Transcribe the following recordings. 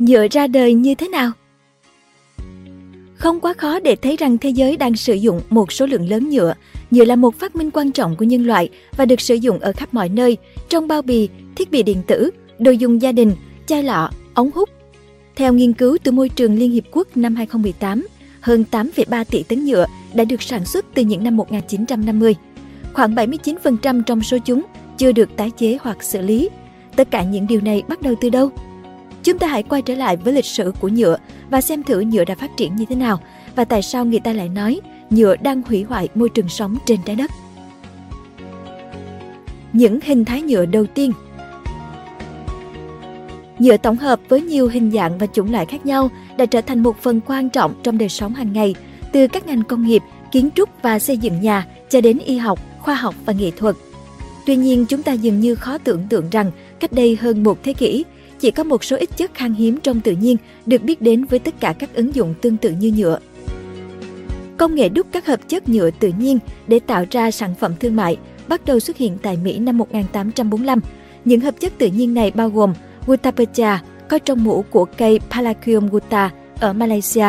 nhựa ra đời như thế nào? Không quá khó để thấy rằng thế giới đang sử dụng một số lượng lớn nhựa. Nhựa là một phát minh quan trọng của nhân loại và được sử dụng ở khắp mọi nơi, trong bao bì, thiết bị điện tử, đồ dùng gia đình, chai lọ, ống hút. Theo nghiên cứu từ môi trường Liên Hiệp Quốc năm 2018, hơn 8,3 tỷ tấn nhựa đã được sản xuất từ những năm 1950. Khoảng 79% trong số chúng chưa được tái chế hoặc xử lý. Tất cả những điều này bắt đầu từ đâu? Chúng ta hãy quay trở lại với lịch sử của nhựa và xem thử nhựa đã phát triển như thế nào và tại sao người ta lại nói nhựa đang hủy hoại môi trường sống trên trái đất. Những hình thái nhựa đầu tiên Nhựa tổng hợp với nhiều hình dạng và chủng loại khác nhau đã trở thành một phần quan trọng trong đời sống hàng ngày, từ các ngành công nghiệp, kiến trúc và xây dựng nhà cho đến y học, khoa học và nghệ thuật. Tuy nhiên, chúng ta dường như khó tưởng tượng rằng cách đây hơn một thế kỷ, chỉ có một số ít chất khan hiếm trong tự nhiên được biết đến với tất cả các ứng dụng tương tự như nhựa. Công nghệ đúc các hợp chất nhựa tự nhiên để tạo ra sản phẩm thương mại bắt đầu xuất hiện tại Mỹ năm 1845. Những hợp chất tự nhiên này bao gồm gutapercha có trong mũ của cây Palacium guta ở Malaysia,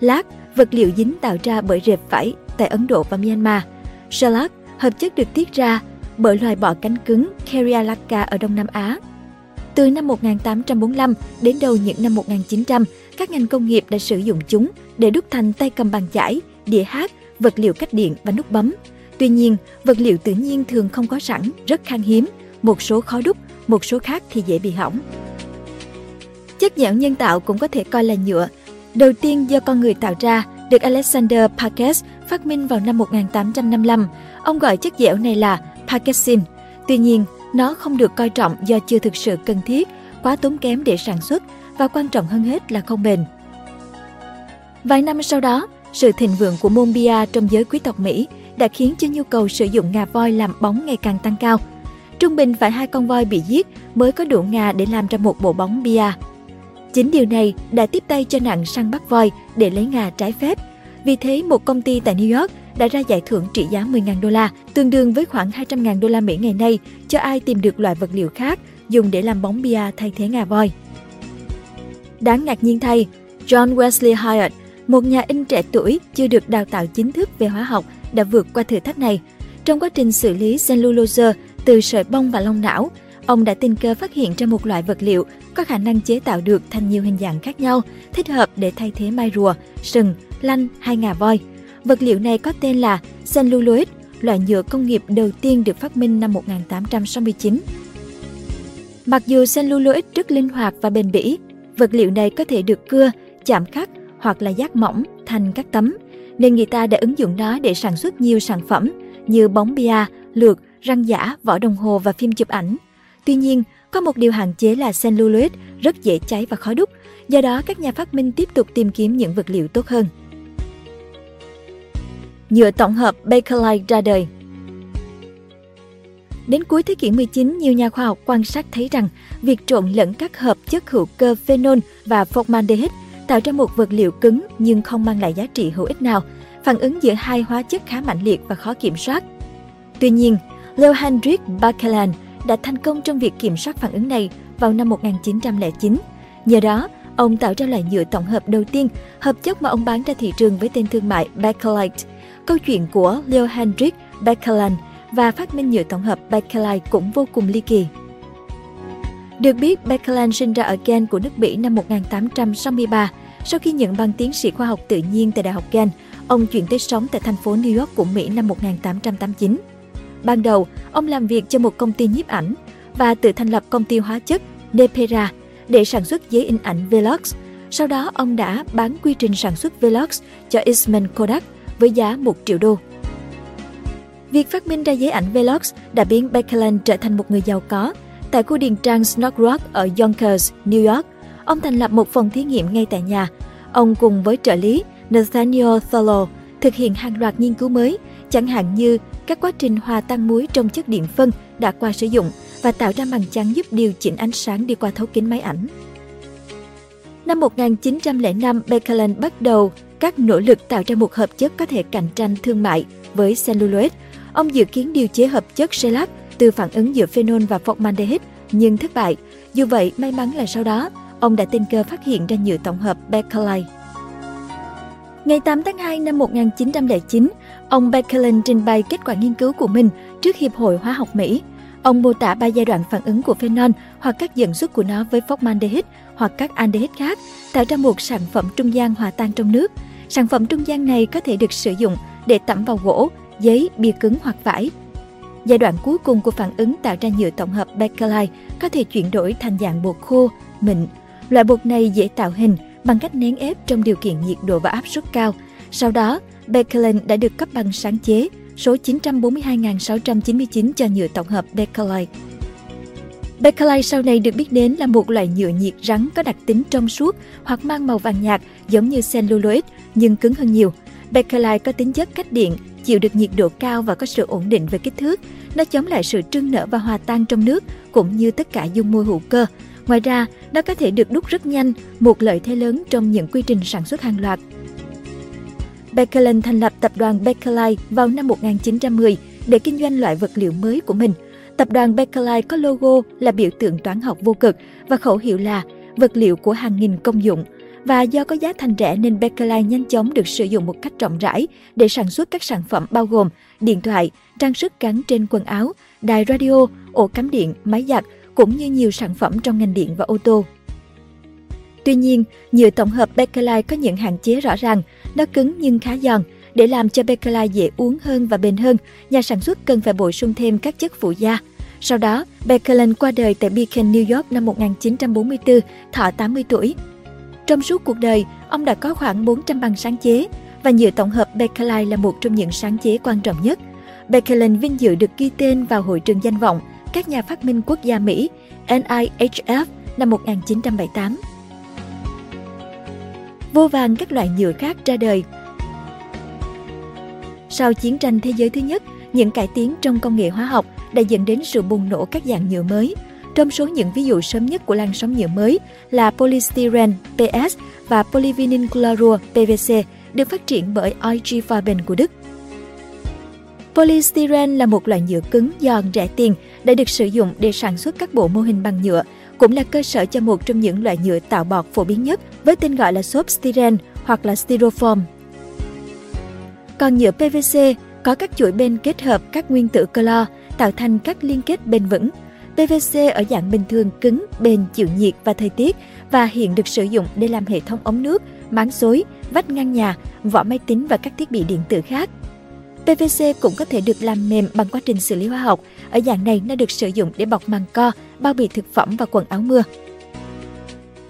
lát, vật liệu dính tạo ra bởi rệp vải tại Ấn Độ và Myanmar, shellac, hợp chất được tiết ra bởi loài bọ cánh cứng Caria Caryalaca ở Đông Nam Á, từ năm 1845 đến đầu những năm 1900, các ngành công nghiệp đã sử dụng chúng để đúc thành tay cầm bàn chải, đĩa hát, vật liệu cách điện và nút bấm. Tuy nhiên, vật liệu tự nhiên thường không có sẵn, rất khan hiếm, một số khó đúc, một số khác thì dễ bị hỏng. Chất dẻo nhân tạo cũng có thể coi là nhựa, đầu tiên do con người tạo ra, được Alexander Parkes phát minh vào năm 1855. Ông gọi chất dẻo này là Parkesin. Tuy nhiên, nó không được coi trọng do chưa thực sự cần thiết, quá tốn kém để sản xuất và quan trọng hơn hết là không bền. Vài năm sau đó, sự thịnh vượng của môn bia trong giới quý tộc Mỹ đã khiến cho nhu cầu sử dụng ngà voi làm bóng ngày càng tăng cao. Trung bình phải hai con voi bị giết mới có đủ ngà để làm ra một bộ bóng bia. Chính điều này đã tiếp tay cho nạn săn bắt voi để lấy ngà trái phép. Vì thế, một công ty tại New York đã ra giải thưởng trị giá 10.000 đô la, tương đương với khoảng 200.000 đô la Mỹ ngày nay cho ai tìm được loại vật liệu khác dùng để làm bóng bia thay thế ngà voi. Đáng ngạc nhiên thay, John Wesley Hyatt, một nhà in trẻ tuổi chưa được đào tạo chính thức về hóa học, đã vượt qua thử thách này. Trong quá trình xử lý cellulose từ sợi bông và lông não, ông đã tình cờ phát hiện ra một loại vật liệu có khả năng chế tạo được thành nhiều hình dạng khác nhau, thích hợp để thay thế mai rùa, sừng, lanh hay ngà voi. Vật liệu này có tên là celluloid, loại nhựa công nghiệp đầu tiên được phát minh năm 1869. Mặc dù celluloid rất linh hoạt và bền bỉ, vật liệu này có thể được cưa, chạm khắc hoặc là giác mỏng thành các tấm, nên người ta đã ứng dụng nó để sản xuất nhiều sản phẩm như bóng bia, lược, răng giả, vỏ đồng hồ và phim chụp ảnh. Tuy nhiên, có một điều hạn chế là celluloid rất dễ cháy và khó đúc, do đó các nhà phát minh tiếp tục tìm kiếm những vật liệu tốt hơn nhựa tổng hợp Bakelite ra đời. Đến cuối thế kỷ 19, nhiều nhà khoa học quan sát thấy rằng việc trộn lẫn các hợp chất hữu cơ phenol và formaldehyde tạo ra một vật liệu cứng nhưng không mang lại giá trị hữu ích nào. Phản ứng giữa hai hóa chất khá mạnh liệt và khó kiểm soát. Tuy nhiên, Leo Hendrik Bakelan đã thành công trong việc kiểm soát phản ứng này vào năm 1909. Nhờ đó, Ông tạo ra loại nhựa tổng hợp đầu tiên, hợp chất mà ông bán ra thị trường với tên thương mại Bakelite. Câu chuyện của Leo Hendrik Bakeland và phát minh nhựa tổng hợp Bakelite cũng vô cùng ly kỳ. Được biết, Bakeland sinh ra ở Ghent của nước Mỹ năm 1863. Sau khi nhận bằng tiến sĩ khoa học tự nhiên tại Đại học Ghent, ông chuyển tới sống tại thành phố New York của Mỹ năm 1889. Ban đầu, ông làm việc cho một công ty nhiếp ảnh và tự thành lập công ty hóa chất Nepera để sản xuất giấy in ảnh Velox. Sau đó, ông đã bán quy trình sản xuất Velox cho Eastman Kodak với giá 1 triệu đô. Việc phát minh ra giấy ảnh Velox đã biến Becquerel trở thành một người giàu có. Tại khu điền trang Snug Rock ở Yonkers, New York, ông thành lập một phòng thí nghiệm ngay tại nhà. Ông cùng với trợ lý Nathaniel Thurlow thực hiện hàng loạt nghiên cứu mới, chẳng hạn như các quá trình hòa tan muối trong chất điện phân đã qua sử dụng – và tạo ra màn trắng giúp điều chỉnh ánh sáng đi qua thấu kính máy ảnh. Năm 1905, Beckland bắt đầu các nỗ lực tạo ra một hợp chất có thể cạnh tranh thương mại với celluloid. Ông dự kiến điều chế hợp chất shellac từ phản ứng giữa phenol và formaldehyde nhưng thất bại. Dù vậy, may mắn là sau đó, ông đã tình cơ phát hiện ra nhựa tổng hợp Becquerel. Ngày 8 tháng 2 năm 1909, ông Becquerel trình bày kết quả nghiên cứu của mình trước Hiệp hội Hóa học Mỹ Ông mô tả ba giai đoạn phản ứng của phenol hoặc các dẫn xuất của nó với formaldehyde hoặc các aldehyde khác, tạo ra một sản phẩm trung gian hòa tan trong nước. Sản phẩm trung gian này có thể được sử dụng để tẩm vào gỗ, giấy, bìa cứng hoặc vải. Giai đoạn cuối cùng của phản ứng tạo ra nhựa tổng hợp Bakelite có thể chuyển đổi thành dạng bột khô, mịn. Loại bột này dễ tạo hình bằng cách nén ép trong điều kiện nhiệt độ và áp suất cao. Sau đó, Bakelite đã được cấp bằng sáng chế – số 942.699 cho nhựa tổng hợp Bakelite. Bakelite sau này được biết đến là một loại nhựa nhiệt rắn có đặc tính trong suốt hoặc mang màu vàng nhạt giống như celluloid nhưng cứng hơn nhiều. Bakelite có tính chất cách điện, chịu được nhiệt độ cao và có sự ổn định về kích thước. Nó chống lại sự trưng nở và hòa tan trong nước cũng như tất cả dung môi hữu cơ. Ngoài ra, nó có thể được đúc rất nhanh, một lợi thế lớn trong những quy trình sản xuất hàng loạt. Beckelen thành lập tập đoàn Beckelite vào năm 1910 để kinh doanh loại vật liệu mới của mình. Tập đoàn Beckelite có logo là biểu tượng toán học vô cực và khẩu hiệu là vật liệu của hàng nghìn công dụng. Và do có giá thành rẻ nên Beckelite nhanh chóng được sử dụng một cách rộng rãi để sản xuất các sản phẩm bao gồm điện thoại, trang sức gắn trên quần áo, đài radio, ổ cắm điện, máy giặt, cũng như nhiều sản phẩm trong ngành điện và ô tô. Tuy nhiên, nhiều tổng hợp Bakelite có những hạn chế rõ ràng nó cứng nhưng khá giòn. Để làm cho Bakelite dễ uống hơn và bền hơn, nhà sản xuất cần phải bổ sung thêm các chất phụ gia. Sau đó, Bakelite qua đời tại Beacon, New York năm 1944, thọ 80 tuổi. Trong suốt cuộc đời, ông đã có khoảng 400 bằng sáng chế và nhựa tổng hợp Bakelite là một trong những sáng chế quan trọng nhất. Bakelite vinh dự được ghi tên vào Hội trường danh vọng các nhà phát minh quốc gia Mỹ NIHF năm 1978 vô vàng các loại nhựa khác ra đời. Sau chiến tranh thế giới thứ nhất, những cải tiến trong công nghệ hóa học đã dẫn đến sự bùng nổ các dạng nhựa mới. Trong số những ví dụ sớm nhất của làn sóng nhựa mới là polystyrene PS và polyvinyl chloride PVC được phát triển bởi IG Farben của Đức. Polystyrene là một loại nhựa cứng giòn rẻ tiền đã được sử dụng để sản xuất các bộ mô hình bằng nhựa cũng là cơ sở cho một trong những loại nhựa tạo bọt phổ biến nhất với tên gọi là xốp styren hoặc là styrofoam. Còn nhựa PVC có các chuỗi bên kết hợp các nguyên tử clo tạo thành các liên kết bền vững. PVC ở dạng bình thường cứng, bền, chịu nhiệt và thời tiết và hiện được sử dụng để làm hệ thống ống nước, máng xối, vách ngăn nhà, vỏ máy tính và các thiết bị điện tử khác. PVC cũng có thể được làm mềm bằng quá trình xử lý hóa học ở dạng này nó được sử dụng để bọc màng co, bao bì thực phẩm và quần áo mưa.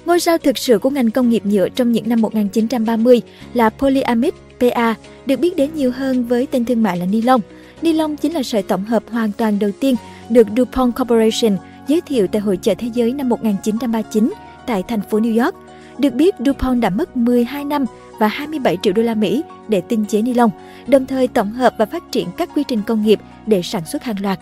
Ngôi sao thực sự của ngành công nghiệp nhựa trong những năm 1930 là polyamide PA, được biết đến nhiều hơn với tên thương mại là ni lông. Ni lông chính là sợi tổng hợp hoàn toàn đầu tiên được DuPont Corporation giới thiệu tại Hội chợ Thế giới năm 1939 tại thành phố New York. Được biết, DuPont đã mất 12 năm và 27 triệu đô la Mỹ để tinh chế ni lông, đồng thời tổng hợp và phát triển các quy trình công nghiệp để sản xuất hàng loạt.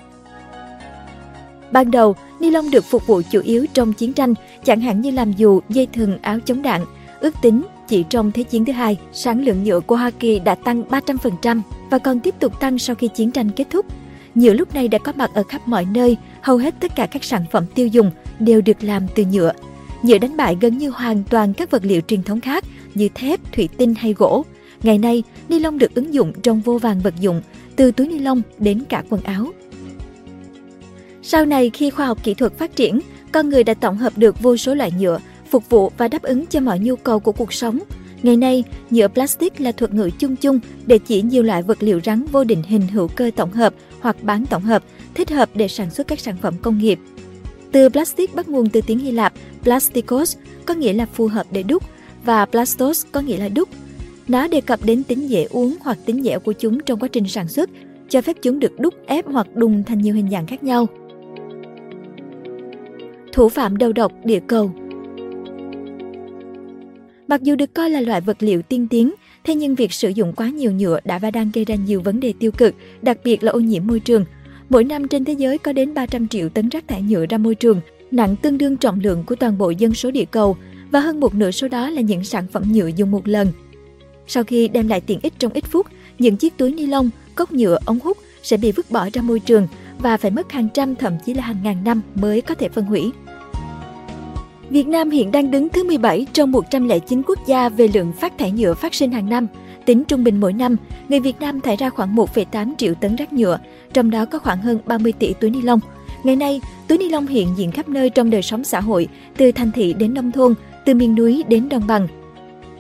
Ban đầu, ni lông được phục vụ chủ yếu trong chiến tranh, chẳng hạn như làm dù, dây thừng, áo chống đạn. Ước tính, chỉ trong Thế chiến thứ hai, sản lượng nhựa của Hoa Kỳ đã tăng 300% và còn tiếp tục tăng sau khi chiến tranh kết thúc. Nhựa lúc này đã có mặt ở khắp mọi nơi, hầu hết tất cả các sản phẩm tiêu dùng đều được làm từ nhựa. Nhựa đánh bại gần như hoàn toàn các vật liệu truyền thống khác như thép, thủy tinh hay gỗ. Ngày nay, ni lông được ứng dụng trong vô vàng vật dụng, từ túi ni lông đến cả quần áo. Sau này khi khoa học kỹ thuật phát triển, con người đã tổng hợp được vô số loại nhựa, phục vụ và đáp ứng cho mọi nhu cầu của cuộc sống. Ngày nay, nhựa plastic là thuật ngữ chung chung để chỉ nhiều loại vật liệu rắn vô định hình hữu cơ tổng hợp hoặc bán tổng hợp, thích hợp để sản xuất các sản phẩm công nghiệp. Từ plastic bắt nguồn từ tiếng Hy Lạp plastikos có nghĩa là phù hợp để đúc và plastos có nghĩa là đúc. Nó đề cập đến tính dễ uống hoặc tính dẻo của chúng trong quá trình sản xuất, cho phép chúng được đúc ép hoặc đùng thành nhiều hình dạng khác nhau thủ phạm đầu độc địa cầu. Mặc dù được coi là loại vật liệu tiên tiến, thế nhưng việc sử dụng quá nhiều nhựa đã và đang gây ra nhiều vấn đề tiêu cực, đặc biệt là ô nhiễm môi trường. Mỗi năm trên thế giới có đến 300 triệu tấn rác thải nhựa ra môi trường, nặng tương đương trọng lượng của toàn bộ dân số địa cầu và hơn một nửa số đó là những sản phẩm nhựa dùng một lần. Sau khi đem lại tiện ích trong ít phút, những chiếc túi ni lông, cốc nhựa, ống hút sẽ bị vứt bỏ ra môi trường và phải mất hàng trăm thậm chí là hàng ngàn năm mới có thể phân hủy. Việt Nam hiện đang đứng thứ 17 trong 109 quốc gia về lượng phát thải nhựa phát sinh hàng năm. Tính trung bình mỗi năm, người Việt Nam thải ra khoảng 1,8 triệu tấn rác nhựa, trong đó có khoảng hơn 30 tỷ túi ni lông. Ngày nay, túi ni lông hiện diện khắp nơi trong đời sống xã hội, từ thành thị đến nông thôn, từ miền núi đến đồng bằng.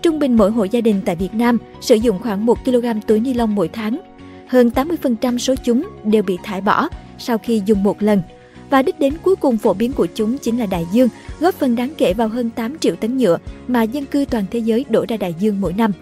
Trung bình mỗi hộ gia đình tại Việt Nam sử dụng khoảng 1 kg túi ni lông mỗi tháng. Hơn 80% số chúng đều bị thải bỏ sau khi dùng một lần – và đích đến cuối cùng phổ biến của chúng chính là đại dương, góp phần đáng kể vào hơn 8 triệu tấn nhựa mà dân cư toàn thế giới đổ ra đại dương mỗi năm.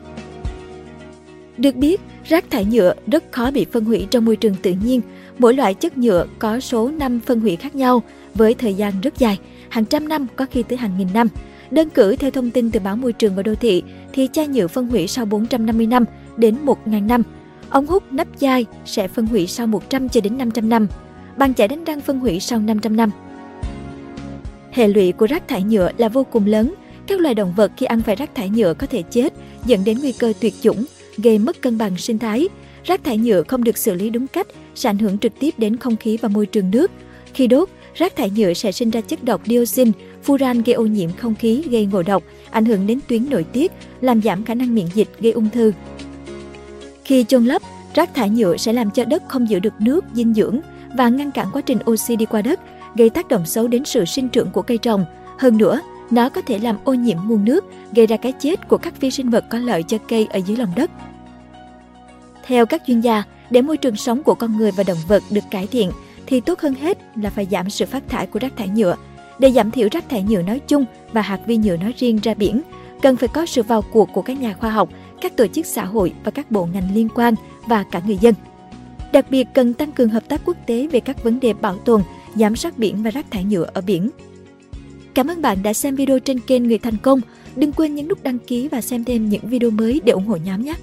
Được biết, rác thải nhựa rất khó bị phân hủy trong môi trường tự nhiên. Mỗi loại chất nhựa có số năm phân hủy khác nhau với thời gian rất dài, hàng trăm năm có khi tới hàng nghìn năm. Đơn cử theo thông tin từ báo Môi trường và Đô thị thì chai nhựa phân hủy sau 450 năm đến 1.000 năm. Ống hút nắp chai sẽ phân hủy sau 100 cho đến 500 năm bàn chải đánh răng phân hủy sau 500 năm. Hệ lụy của rác thải nhựa là vô cùng lớn. Các loài động vật khi ăn phải rác thải nhựa có thể chết, dẫn đến nguy cơ tuyệt chủng, gây mất cân bằng sinh thái. Rác thải nhựa không được xử lý đúng cách sẽ ảnh hưởng trực tiếp đến không khí và môi trường nước. Khi đốt, rác thải nhựa sẽ sinh ra chất độc dioxin, furan gây ô nhiễm không khí, gây ngộ độc, ảnh hưởng đến tuyến nội tiết, làm giảm khả năng miễn dịch, gây ung thư. Khi chôn lấp, rác thải nhựa sẽ làm cho đất không giữ được nước, dinh dưỡng, và ngăn cản quá trình oxy đi qua đất, gây tác động xấu đến sự sinh trưởng của cây trồng. Hơn nữa, nó có thể làm ô nhiễm nguồn nước, gây ra cái chết của các vi sinh vật có lợi cho cây ở dưới lòng đất. Theo các chuyên gia, để môi trường sống của con người và động vật được cải thiện thì tốt hơn hết là phải giảm sự phát thải của rác thải nhựa. Để giảm thiểu rác thải nhựa nói chung và hạt vi nhựa nói riêng ra biển, cần phải có sự vào cuộc của các nhà khoa học, các tổ chức xã hội và các bộ ngành liên quan và cả người dân. Đặc biệt cần tăng cường hợp tác quốc tế về các vấn đề bảo tồn, giám sát biển và rác thải nhựa ở biển. Cảm ơn bạn đã xem video trên kênh Người Thành Công. Đừng quên nhấn nút đăng ký và xem thêm những video mới để ủng hộ nhóm nhé!